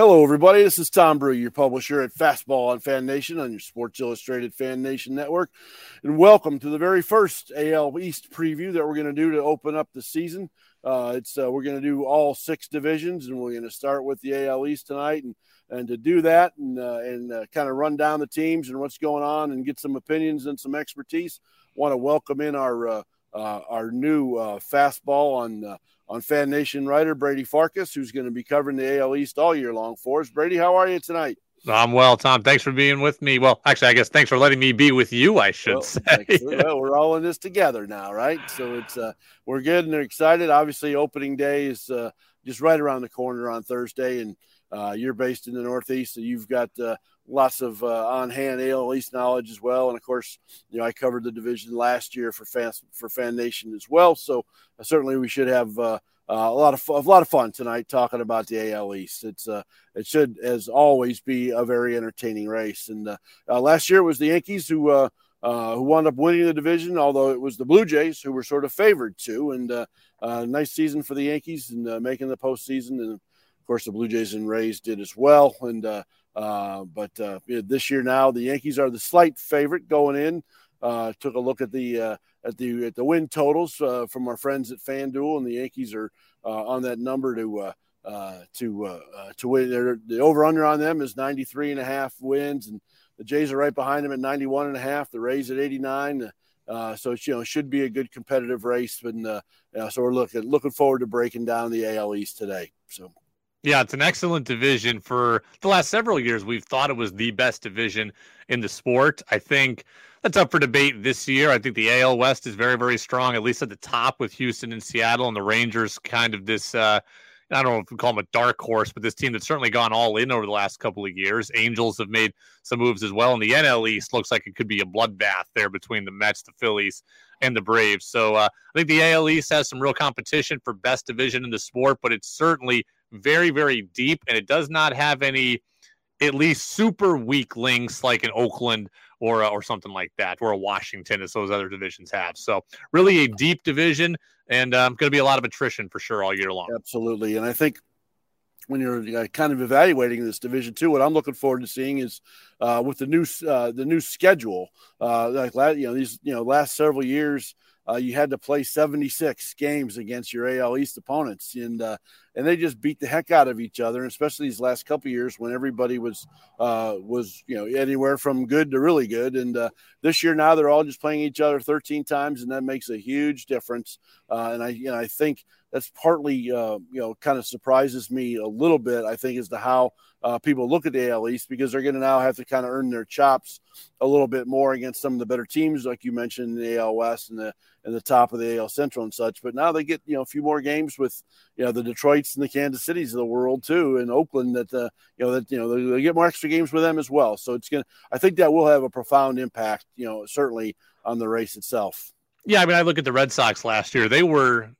Hello, everybody. This is Tom Brew, your publisher at Fastball on Fan Nation on your Sports Illustrated Fan Nation network. And welcome to the very first AL East preview that we're going to do to open up the season. Uh, it's uh, We're going to do all six divisions, and we're going to start with the AL East tonight. And, and to do that and, uh, and uh, kind of run down the teams and what's going on and get some opinions and some expertise, want to welcome in our, uh, uh, our new fastball on on Fan Nation writer Brady Farkas, who's going to be covering the AL East all year long for us. Brady, how are you tonight? I'm well, Tom. Thanks for being with me. Well, actually, I guess thanks for letting me be with you. I should well, say. well, we're all in this together now, right? So it's uh, we're good and excited. Obviously, opening day is uh, just right around the corner on Thursday, and uh, you're based in the Northeast, so you've got uh, lots of uh, on-hand AL East knowledge as well. And of course, you know I covered the division last year for fan for Fan Nation as well. So uh, certainly we should have uh, uh, a lot of a lot of fun tonight talking about the AL East. It's uh, it should as always be a very entertaining race. And last year it was the Yankees who. Uh, who wound up winning the division, although it was the Blue Jays who were sort of favored to. And uh, uh, nice season for the Yankees and uh, making the postseason. And of course, the Blue Jays and Rays did as well. And uh, but uh, this year now, the Yankees are the slight favorite going in. Uh, took a look at the uh, at the at the win totals uh, from our friends at FanDuel, and the Yankees are on that number to to to win. They're, the over under on them is 93 and a half wins, and the Jays are right behind them at 91 and a half. The Rays at 89. Uh, so you know should be a good competitive race, and uh, so we're looking looking forward to breaking down the AL East today. So yeah, it's an excellent division. For the last several years, we've thought it was the best division in the sport. I think that's up for debate this year. I think the AL West is very, very strong, at least at the top with Houston and Seattle, and the Rangers kind of this. Uh, I don't know if we call them a dark horse, but this team that's certainly gone all in over the last couple of years. Angels have made some moves as well, and the NL East looks like it could be a bloodbath there between the Mets, the Phillies, and the Braves. So uh, I think the AL East has some real competition for best division in the sport, but it's certainly very, very deep, and it does not have any at least super weak links like in Oakland or uh, or something like that, or a Washington, as those other divisions have. So really a deep division, and um, going to be a lot of attrition for sure all year long. Absolutely, and I think when you're uh, kind of evaluating this division too, what I'm looking forward to seeing is uh, with the new uh, the new schedule, uh, like you know these you know last several years uh, you had to play 76 games against your AL East opponents, and uh, and they just beat the heck out of each other. Especially these last couple years when everybody was uh, was you know anywhere from good to really good. And uh, this year now they're all just playing each other 13 times, and that makes a huge difference. Uh, and I you know I think that's partly uh, you know kind of surprises me a little bit. I think as to how uh, people look at the AL East because they're going to now have to kind of earn their chops a little bit more against some of the better teams, like you mentioned, the AL West and the and the top of the AL Central and such. But now they get you know a few more games with you know the Detroits and the Kansas Cities of the world too, and Oakland that uh, you know that you know they, get more extra games with them as well. So it's gonna I think that will have a profound impact, you know, certainly on the race itself. Yeah, I mean, I look at the Red Sox last year; they were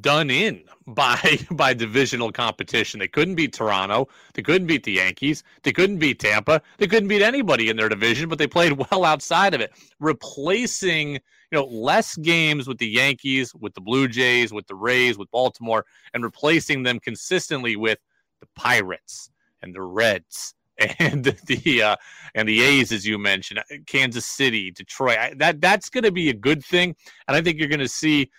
done in by by divisional competition. They couldn't beat Toronto. They couldn't beat the Yankees. They couldn't beat Tampa. They couldn't beat anybody in their division, but they played well outside of it. Replacing, you know, less games with the Yankees, with the Blue Jays, with the Rays, with Baltimore, and replacing them consistently with the Pirates and the Reds and the uh, and the A's, as you mentioned, Kansas City, Detroit. That that's going to be a good thing, and I think you're going to see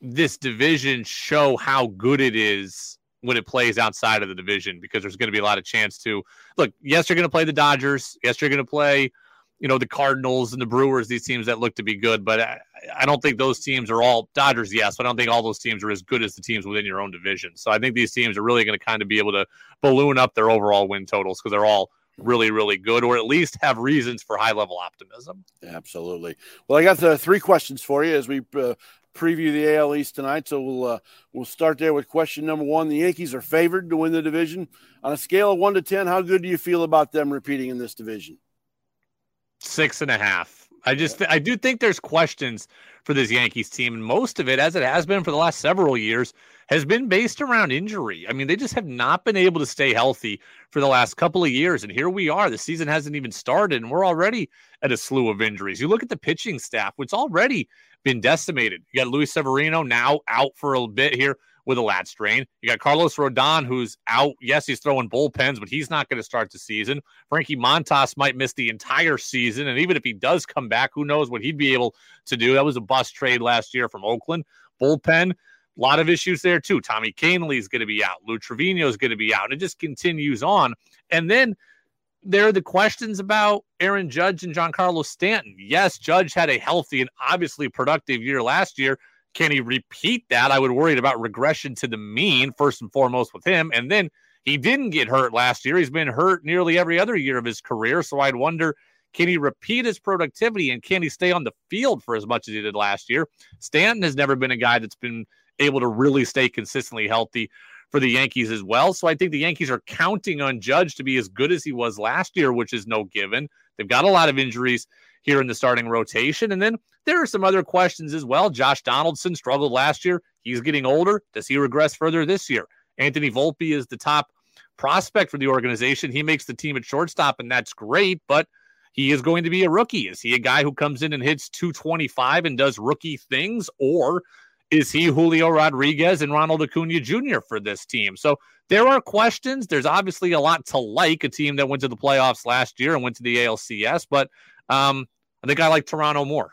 this division show how good it is when it plays outside of the division because there's going to be a lot of chance to look. Yes, you're going to play the Dodgers. Yes, you're going to play, you know, the Cardinals and the Brewers. These teams that look to be good, but I, I don't think those teams are all Dodgers. Yes, but I don't think all those teams are as good as the teams within your own division. So I think these teams are really going to kind of be able to balloon up their overall win totals because they're all really, really good, or at least have reasons for high level optimism. Absolutely. Well, I got the three questions for you as we uh, preview the AL East tonight. So we'll uh, we'll start there with question number one. The Yankees are favored to win the division. On a scale of one to ten, how good do you feel about them repeating in this division? Six and a half. I just I do think there's questions for this Yankees team, and most of it, as it has been for the last several years, has been based around injury. I mean, they just have not been able to stay healthy for the last couple of years, and here we are. The season hasn't even started, and we're already at a slew of injuries. You look at the pitching staff, which already been decimated. You got Luis Severino now out for a bit here with a lat strain. You got Carlos Rodon, who's out. Yes, he's throwing bullpens, but he's not going to start the season. Frankie Montas might miss the entire season. And even if he does come back, who knows what he'd be able to do? That was a bust trade last year from Oakland. Bullpen, a lot of issues there too. Tommy Kahnle is going to be out. Lou Trivino is going to be out. And it just continues on. And then there are the questions about Aaron Judge and Giancarlo Stanton. Yes, Judge had a healthy and obviously productive year last year. Can he repeat that? I would worry about regression to the mean first and foremost with him. And then he didn't get hurt last year. He's been hurt nearly every other year of his career. So I'd wonder can he repeat his productivity and can he stay on the field for as much as he did last year? Stanton has never been a guy that's been able to really stay consistently healthy for the Yankees as well. So I think the Yankees are counting on Judge to be as good as he was last year, which is no given. They've got a lot of injuries here in the starting rotation. And then there are some other questions as well. Josh Donaldson struggled last year. He's getting older. Does he regress further this year? Anthony Volpe is the top prospect for the organization. He makes the team at shortstop, and that's great, but he is going to be a rookie. Is he a guy who comes in and hits 225 and does rookie things? Or is he Julio Rodriguez and Ronald Acuna Jr. for this team? So there are questions. There's obviously a lot to like a team that went to the playoffs last year and went to the ALCS, but um, I think I like Toronto more.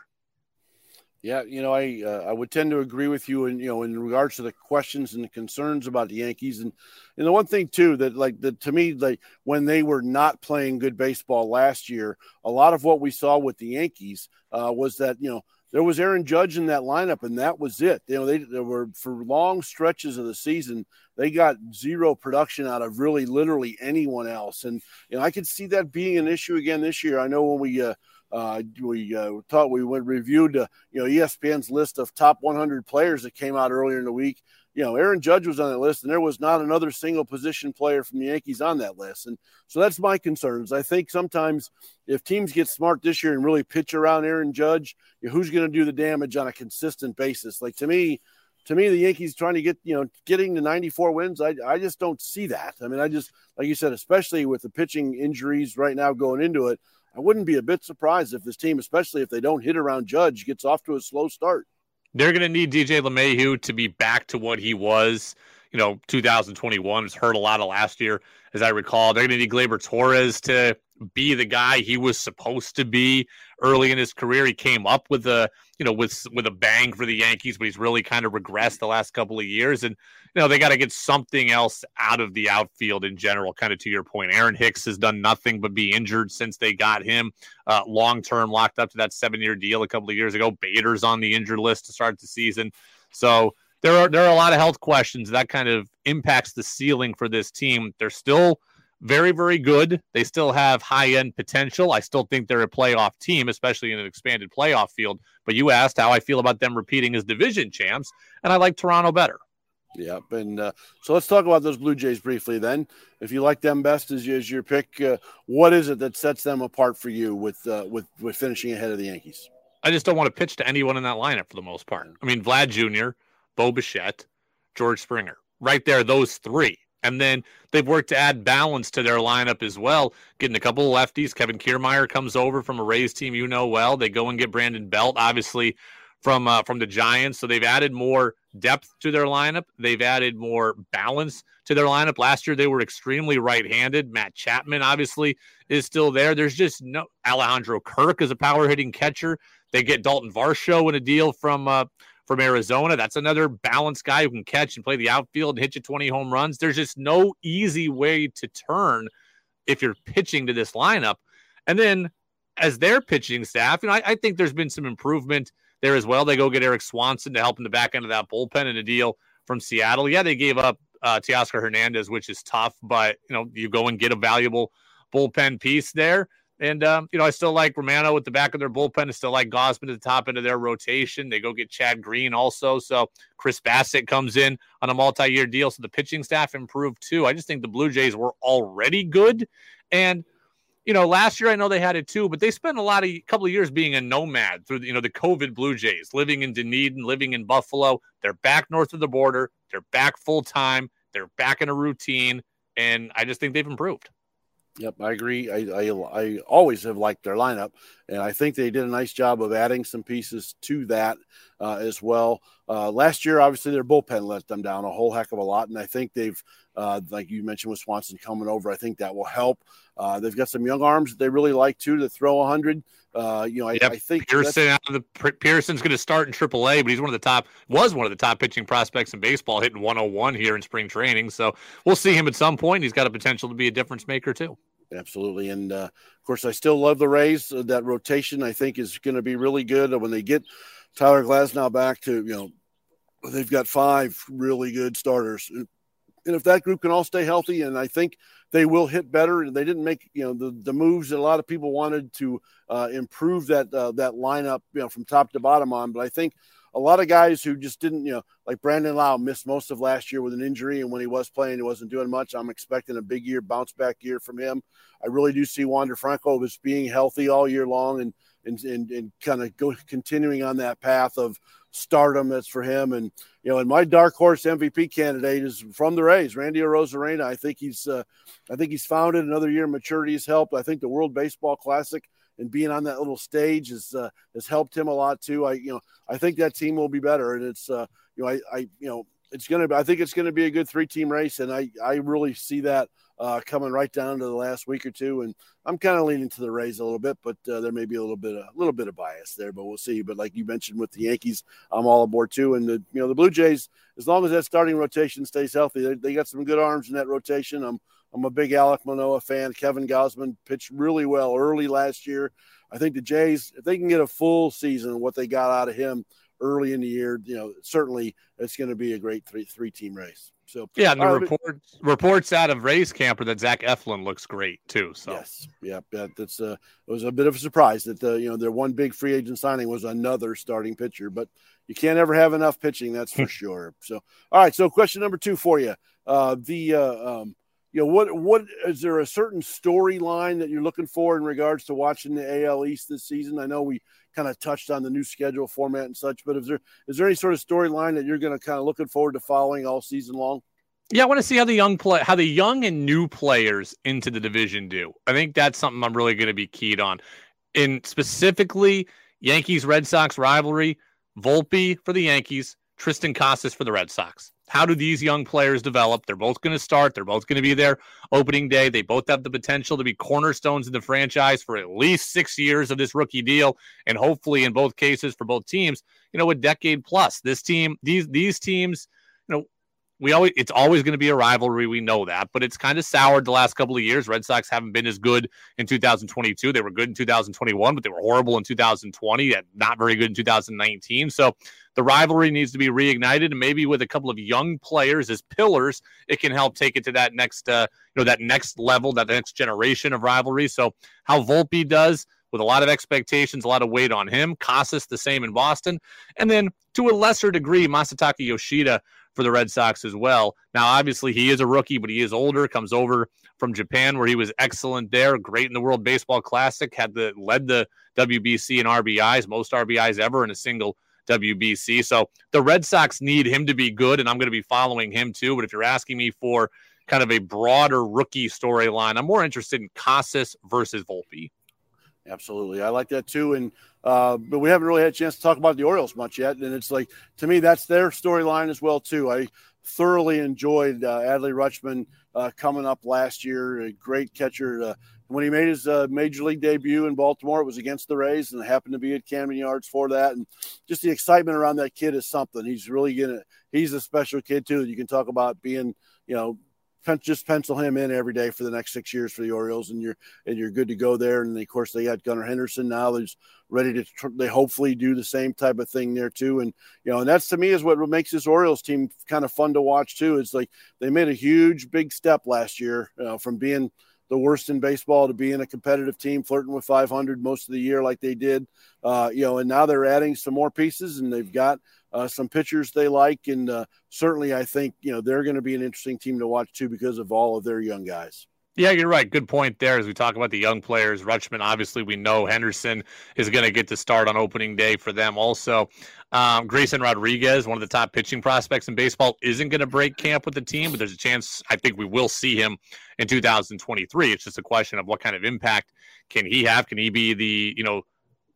Yeah, you know, I uh, I would tend to agree with you, and you know, in regards to the questions and the concerns about the Yankees, and and the one thing too that like that to me, like when they were not playing good baseball last year, a lot of what we saw with the Yankees uh, was that you know there was Aaron Judge in that lineup, and that was it. You know, they, they were for long stretches of the season, they got zero production out of really literally anyone else, and you know, I could see that being an issue again this year. I know when we uh, uh, we uh, thought we went reviewed, uh, you know, ESPN's list of top 100 players that came out earlier in the week. You know, Aaron Judge was on that list, and there was not another single position player from the Yankees on that list. And so that's my concerns. I think sometimes if teams get smart this year and really pitch around Aaron Judge, you know, who's going to do the damage on a consistent basis? Like to me, to me, the Yankees trying to get, you know, getting to 94 wins, I, I just don't see that. I mean, I just, like you said, especially with the pitching injuries right now going into it, I wouldn't be a bit surprised if this team, especially if they don't hit around Judge, gets off to a slow start. They're going to need DJ LeMahieu to be back to what he was, you know, 2021. Was hurt a lot of last year, as I recall. They're going to need Gleyber Torres to be the guy he was supposed to be early in his career. He came up with a, you know, with with a bang for the Yankees, but he's really kind of regressed the last couple of years. And you know, they got to get something else out of the outfield in general. Kind of to your point, Aaron Hicks has done nothing but be injured since they got him uh, long term locked up to that seven year deal a couple of years ago. Bader's on the injured list to start the season, so. There are there are a lot of health questions that kind of impacts the ceiling for this team. They're still very, very good. They still have high end potential. I still think they're a playoff team, especially in an expanded playoff field. But you asked how I feel about them repeating as division champs, and I like Toronto better. Yep. And uh, so let's talk about those Blue Jays briefly then. If you like them best as, as your pick, uh, what is it that sets them apart for you with, uh, with, with finishing ahead of the Yankees? I just don't want to pitch to anyone in that lineup for the most part. I mean, Vlad Jr., Bo Bichette, George Springer, right there, those three. And then they've worked to add balance to their lineup as well, getting a couple of lefties. Kevin Kiermaier comes over from a Rays team you know well. They go and get Brandon Belt, obviously from uh, from the Giants. So they've added more depth to their lineup. They've added more balance to their lineup. Last year they were extremely right-handed. Matt Chapman obviously is still there. There's just no Alejandro Kirk is a power hitting catcher. They get Dalton Varsho in a deal from uh, from Arizona. That's another balanced guy who can catch and play the outfield and hit you 20 home runs. There's just no easy way to turn if you're pitching to this lineup. And then as their pitching staff, you know, I, I think there's been some improvement there as well. They go get Erik Swanson to help in the back end of that bullpen in a deal from Seattle. Yeah, they gave up uh, Teoscar Hernandez, which is tough, but you know, you go and get a valuable bullpen piece there. And um, you know, I still like Romano at the back of their bullpen. I still like Gausman at the top end of their rotation. They go get Chad Green also. So Chris Bassitt comes in on a multi-year deal. So the pitching staff improved too. I just think the Blue Jays were already good. And you know, last year I know they had it too, but they spent a lot of couple of years being a nomad through the, you know the COVID Blue Jays, living in Dunedin, living in Buffalo. They're back north of the border. They're back full time. They're back in a routine, and I just think they've improved. Yep, I agree. I, I, I always have liked their lineup, and I think they did a nice job of adding some pieces to that uh, as well. Uh, last year, obviously, their bullpen let them down a whole heck of a lot, and I think they've, uh, like you mentioned with Swanson coming over, I think that will help. Uh, they've got some young arms that they really like too to throw 100. Uh, you know, I, yep. I think Pearson out of the Pearson's going to start in AAA, but he's one of the top was one of the top pitching prospects in baseball, hitting 101 here in spring training. So we'll see him at some point. He's got a potential to be a difference maker too. Absolutely, and uh, of course, I still love the Rays. Uh, that rotation, I think, is going to be really good when they get Tyler Glasnow back to you know they've got five really good starters and if that group can all stay healthy, and I think they will hit better. They didn't make you know the, the moves that a lot of people wanted to uh, improve that uh, that lineup you know from top to bottom on, but I think a lot of guys who just didn't you know like Brandon Lowe missed most of last year with an injury, and when he was playing, he wasn't doing much. I'm expecting a big year bounce back year from him. I really do see Wander Franco as being healthy all year long and and and, and kind of go continuing on that path of stardom that's for him. And you know, and my dark horse MVP candidate is from the Rays, Randy Arozarena. I think he's, uh, I think he's found it. Another year of maturity has helped. I think the World Baseball Classic and being on that little stage has uh, has helped him a lot too. I you know, I think that team will be better, and it's uh, you know, I I you know, it's gonna. Be, I think it's gonna be a good three team race, and I I really see that uh, coming right down to the last week or two. And I'm kind of leaning to the Rays a little bit, but uh, there may be a little bit, a little bit of bias there, but we'll see. But like you mentioned with the Yankees, I'm all aboard too. And the, you know, the Blue Jays, as long as that starting rotation stays healthy, they, they got some good arms in that rotation. I'm, I'm a big Alek Manoah fan. Kevin Gausman pitched really well early last year. I think the Jays, if they can get a full season of what they got out of him early in the year, you know, certainly it's going to be a great three three team race. So yeah, and the uh, reports reports out of Rays camper that Zach Eflin looks great too. So yes, yeah, that's uh, it was a bit of a surprise that the you know their one big free agent signing was another starting pitcher, but you can't ever have enough pitching, that's for sure. So all right, so question number two for you, uh, the uh, um, you know what what is there a certain storyline that you're looking for in regards to watching the AL East this season? I know we kind of touched on the new schedule format and such. But is there is there any sort of storyline that you're going to kind of looking forward to following all season long? Yeah, I want to see how the young play, how the young and new players into the division do. I think that's something I'm really going to be keyed on. In specifically Yankees Red Sox rivalry, Volpe for the Yankees, Triston Casas for the Red Sox. How do these young players develop? They're both going to start. They're both going to be there opening day. They both have the potential to be cornerstones in the franchise for at least six years of this rookie deal, and hopefully, in both cases, for both teams, you know, a decade plus. This team, these these teams, we always it's always going to be a rivalry. We know that, but it's kind of soured the last couple of years. Red Sox haven't been as good in 2022. They were good in 2021, but they were horrible in 2020 and not very good in 2019. So the rivalry needs to be reignited, and maybe with a couple of young players as pillars, it can help take it to that next, uh, you know, that next level, that next generation of rivalry. So how Volpe does with a lot of expectations, a lot of weight on him. Casas the same in Boston, and then to a lesser degree, Masataka Yoshida for the Red Sox as well. Now, obviously, he is a rookie, but he is older. Comes over from Japan, where he was excellent there, great in the World Baseball Classic, had the led the WBC in RBIs, most RBIs ever in a single WBC. So the Red Sox need him to be good, and I'm going to be following him too. But if you're asking me for kind of a broader rookie storyline, I'm more interested in Casas versus Volpe. Absolutely, I like that too. And uh, but we haven't really had a chance to talk about the Orioles much yet. And it's like to me, that's their storyline as well too. I thoroughly enjoyed uh, Adley Rutschman uh, coming up last year. A great catcher. Uh, when he made his uh, major league debut in Baltimore, it was against the Rays, and happened to be at Camden Yards for that. And just the excitement around that kid is something. He's really gonna. He's a special kid too. You can talk about being, you know, just pencil him in every day for the next six years for the Orioles, and you're and you're good to go there. And of course, they got Gunnar Henderson now. There's ready to they hopefully do the same type of thing there too. And you know, and that's to me is what makes this Orioles team kind of fun to watch too. It's like they made a huge big step last year uh, from being the worst in baseball to being a competitive team, flirting with 500 most of the year like they did. Uh, you know, and now they're adding some more pieces, and they've got uh, some pitchers they like, and uh, certainly I think you know they're going to be an interesting team to watch too because of all of their young guys. Yeah, you're right. Good point there. As we talk about the young players, Rutschman, obviously, we know Henderson is going to get to start on opening day for them. Also, um, Grayson Rodriguez, one of the top pitching prospects in baseball, isn't going to break camp with the team, but there's a chance I think we will see him in 2023. It's just a question of what kind of impact can he have? Can he be the you know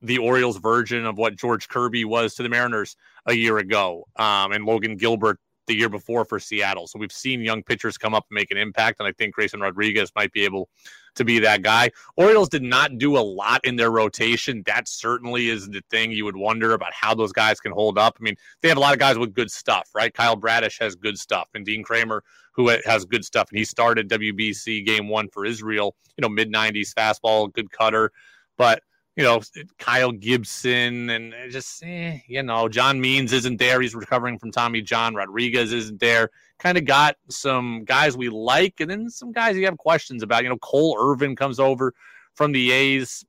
the Orioles version of what George Kirby was to the Mariners a year ago, um, and Logan Gilbert the year before for Seattle. So we've seen young pitchers come up and make an impact, and I think Grayson Rodriguez might be able to be that guy. Orioles did not do a lot in their rotation. That certainly is the thing you would wonder about how those guys can hold up. I mean, they have a lot of guys with good stuff, right? Kyle Bradish has good stuff, and Dean Kremer, who has good stuff, and he started WBC game one for Israel. You know, mid '90s fastball, good cutter, but you know, Kyle Gibson and just, eh, you know, John Means isn't there. He's recovering from Tommy John. Rodriguez isn't there. Kind of got some guys we like and then some guys you have questions about. You know, Cole Irvin comes over from the A's.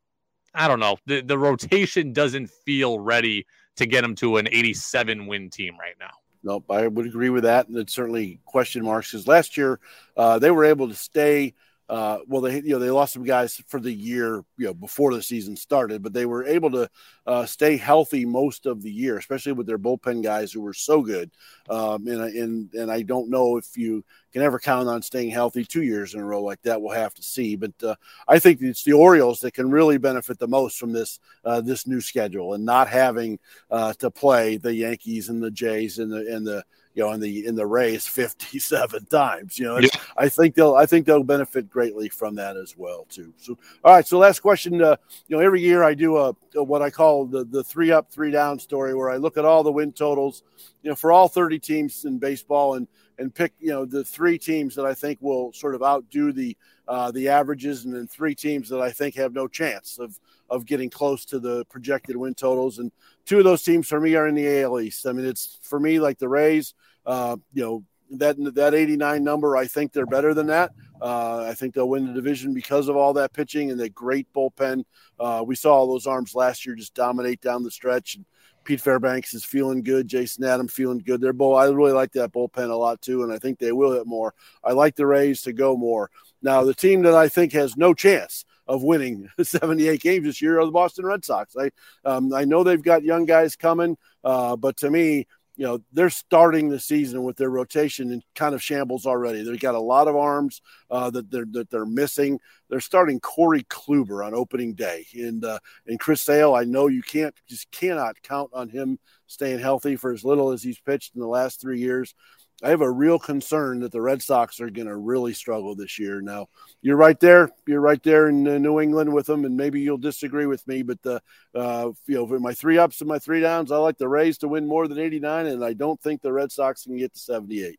I don't know. The, the rotation doesn't feel ready to get him to an 87 win team right now. Nope, I would agree with that. And it's certainly question marks because last year uh, they were able to stay – uh, well, they you know they lost some guys for the year you know before the season started, but they were able to uh, stay healthy most of the year, especially with their bullpen guys who were so good. Um, and and and I don't know if you can ever count on staying healthy two years in a row like that. We'll have to see. But uh, I think it's the Orioles that can really benefit the most from this uh, this new schedule and not having uh, to play the Yankees and the Jays and the and the you know, in the in the race 57 times. You know, yeah. I think they'll I think they'll benefit greatly from that as well too. So, all right. So, last question. Uh, you know, every year I do a, a, what I call the the three up, three down story, where I look at all the win totals, you know, for all 30 teams in baseball, and and pick you know the three teams that I think will sort of outdo the uh, the averages, and then three teams that I think have no chance of of getting close to the projected win totals. And two of those teams for me are in the AL East. I mean, it's for me like the Rays. Uh, you know that that 89 number. I think they're better than that. Uh, I think they'll win the division because of all that pitching and the great bullpen. Uh, we saw all those arms last year just dominate down the stretch. And Pete Fairbanks is feeling good. Jason Adam feeling good. They're both. I really like that bullpen a lot too, and I think they will hit more. I like the Rays to go more. Now, the team that I think has no chance of winning 78 games this year are the Boston Red Sox. I um, I know they've got young guys coming, uh, but to me, you know, they're starting the season with their rotation in kind of shambles already. They've got a lot of arms uh, that they're that they're missing. They're starting Corey Kluber on opening day, and uh, and Chris Sale. I know you can't just cannot count on him staying healthy for as little as he's pitched in the last three years. I have a real concern that the Red Sox are going to really struggle this year. Now, you're right there. You're right there in uh, New England with them, and maybe you'll disagree with me, but the uh, you know, my three ups and my three downs, I like the Rays to win more than 89, and I don't think the Red Sox can get to 78.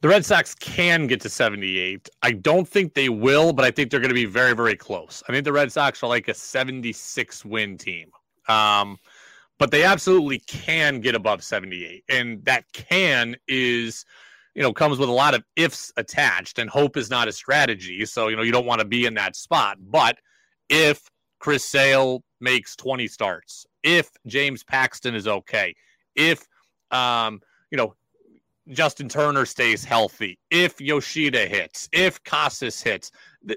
The Red Sox can get to 78. I don't think they will, but I think they're going to be very, very close. I think the Red Sox are like a 76 win team. Um, but they absolutely can get above 78 and that can is you know comes with a lot of ifs attached and hope is not a strategy so you know you don't want to be in that spot but if chris sale makes 20 starts if james paxton is okay if um you know Justin Turner stays healthy, if Yoshida hits, if Casas hits,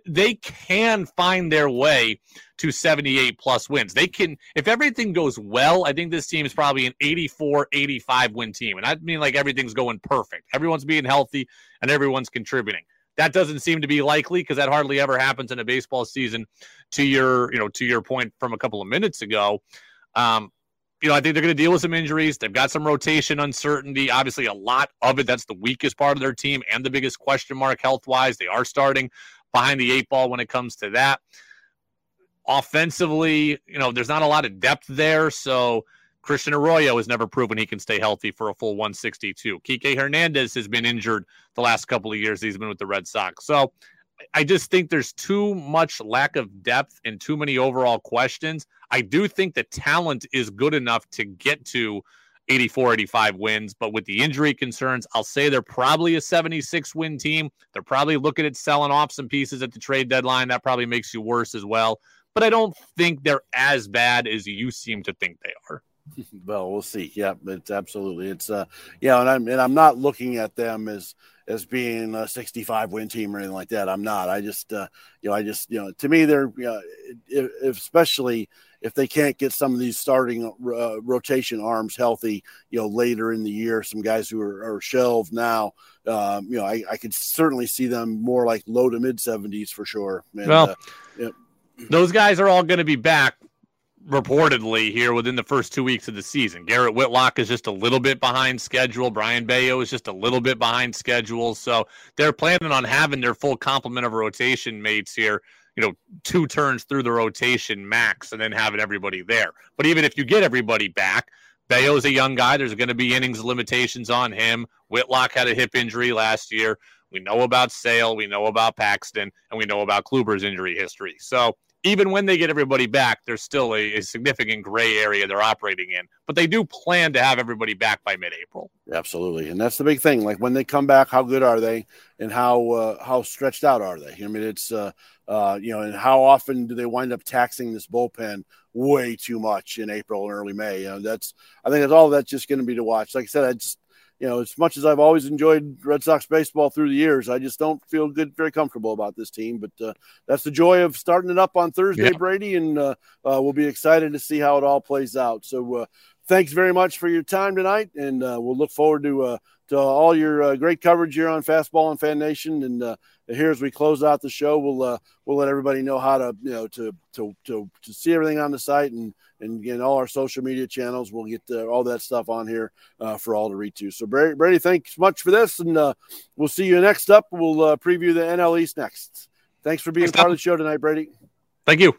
they can find their way to 78 plus wins. They can, if everything goes well, I think this team is probably an 84, 85 win team. And I mean like everything's going perfect. Everyone's being healthy and everyone's contributing. That doesn't seem to be likely because that hardly ever happens in a baseball season. To your, you know, to your point from a couple of minutes ago, um, you know, I think they're going to deal with some injuries. They've got some rotation uncertainty. Obviously, a lot of it. That's the weakest part of their team and the biggest question mark health wise. They are starting behind the eight ball when it comes to that. Offensively, you know, there's not a lot of depth there. So Christian Arroyo has never proven he can stay healthy for a full 162. Kike Hernandez has been injured the last couple of years. He's been with the Red Sox. So I just think there's too much lack of depth and too many overall questions. I do think the talent is good enough to get to 84, 85 wins, but with the injury concerns, I'll say they're probably a 76 win team. They're probably looking at selling off some pieces at the trade deadline. That probably makes you worse as well. But I don't think they're as bad as you seem to think they are. Well, we'll see. Yeah, it's absolutely. It's uh, yeah, and I'm and I'm not looking at them as as being a 65 win team or anything like that. I'm not. I just uh, you know, I just you know, to me, they're you know, if, especially if they can't get some of these starting uh, rotation arms healthy, you know, later in the year, some guys who are, are shelved now, um, you know, I, I, could certainly see them more like low to mid 70s for sure. And, well, uh, yeah. those guys are all going to be back reportedly here within the first two weeks of the season. Garrett Whitlock is just a little bit behind schedule. Brayan Bello is just a little bit behind schedule. So they're planning on having their full complement of rotation mates here, you know, two turns through the rotation max and then having everybody there. But even if you get everybody back, Bello's a young guy. There's going to be innings limitations on him. Whitlock had a hip injury last year. We know about Sale, we know about Paxton, and we know about Kluber's injury history. So even when they get everybody back, there's still a, a, significant gray area they're operating in. But they do plan to have everybody back by mid-April. Absolutely, and that's the big thing. Like when they come back, how good are they, and how uh, how stretched out are they? I mean, it's uh, uh, you know, and how often do they wind up taxing this bullpen way too much in April and early May? You know, that's I think that's all that's just going to be to watch. Like I said, I just you know, as much as I've always enjoyed Red Sox baseball through the years, I just don't feel good, very comfortable about this team. But uh, that's the joy of starting it up on Thursday, yeah. Brady, and uh, uh, we'll be excited to see how it all plays out. So, uh, thanks very much for your time tonight, and uh, we'll look forward to uh, to all your great coverage here on Fastball and Fan Nation. And here, as we close out the show, we'll we'll let everybody know how to you know to to to to see everything on the site and and again, all our social media channels. We'll get uh, all that stuff on here uh, for all to read to. So, Brady, Brady, thanks much for this, and uh, we'll see you next up. We'll uh, preview the NL East next. Thanks for being thanks, part of the show tonight, Brady. Thank you.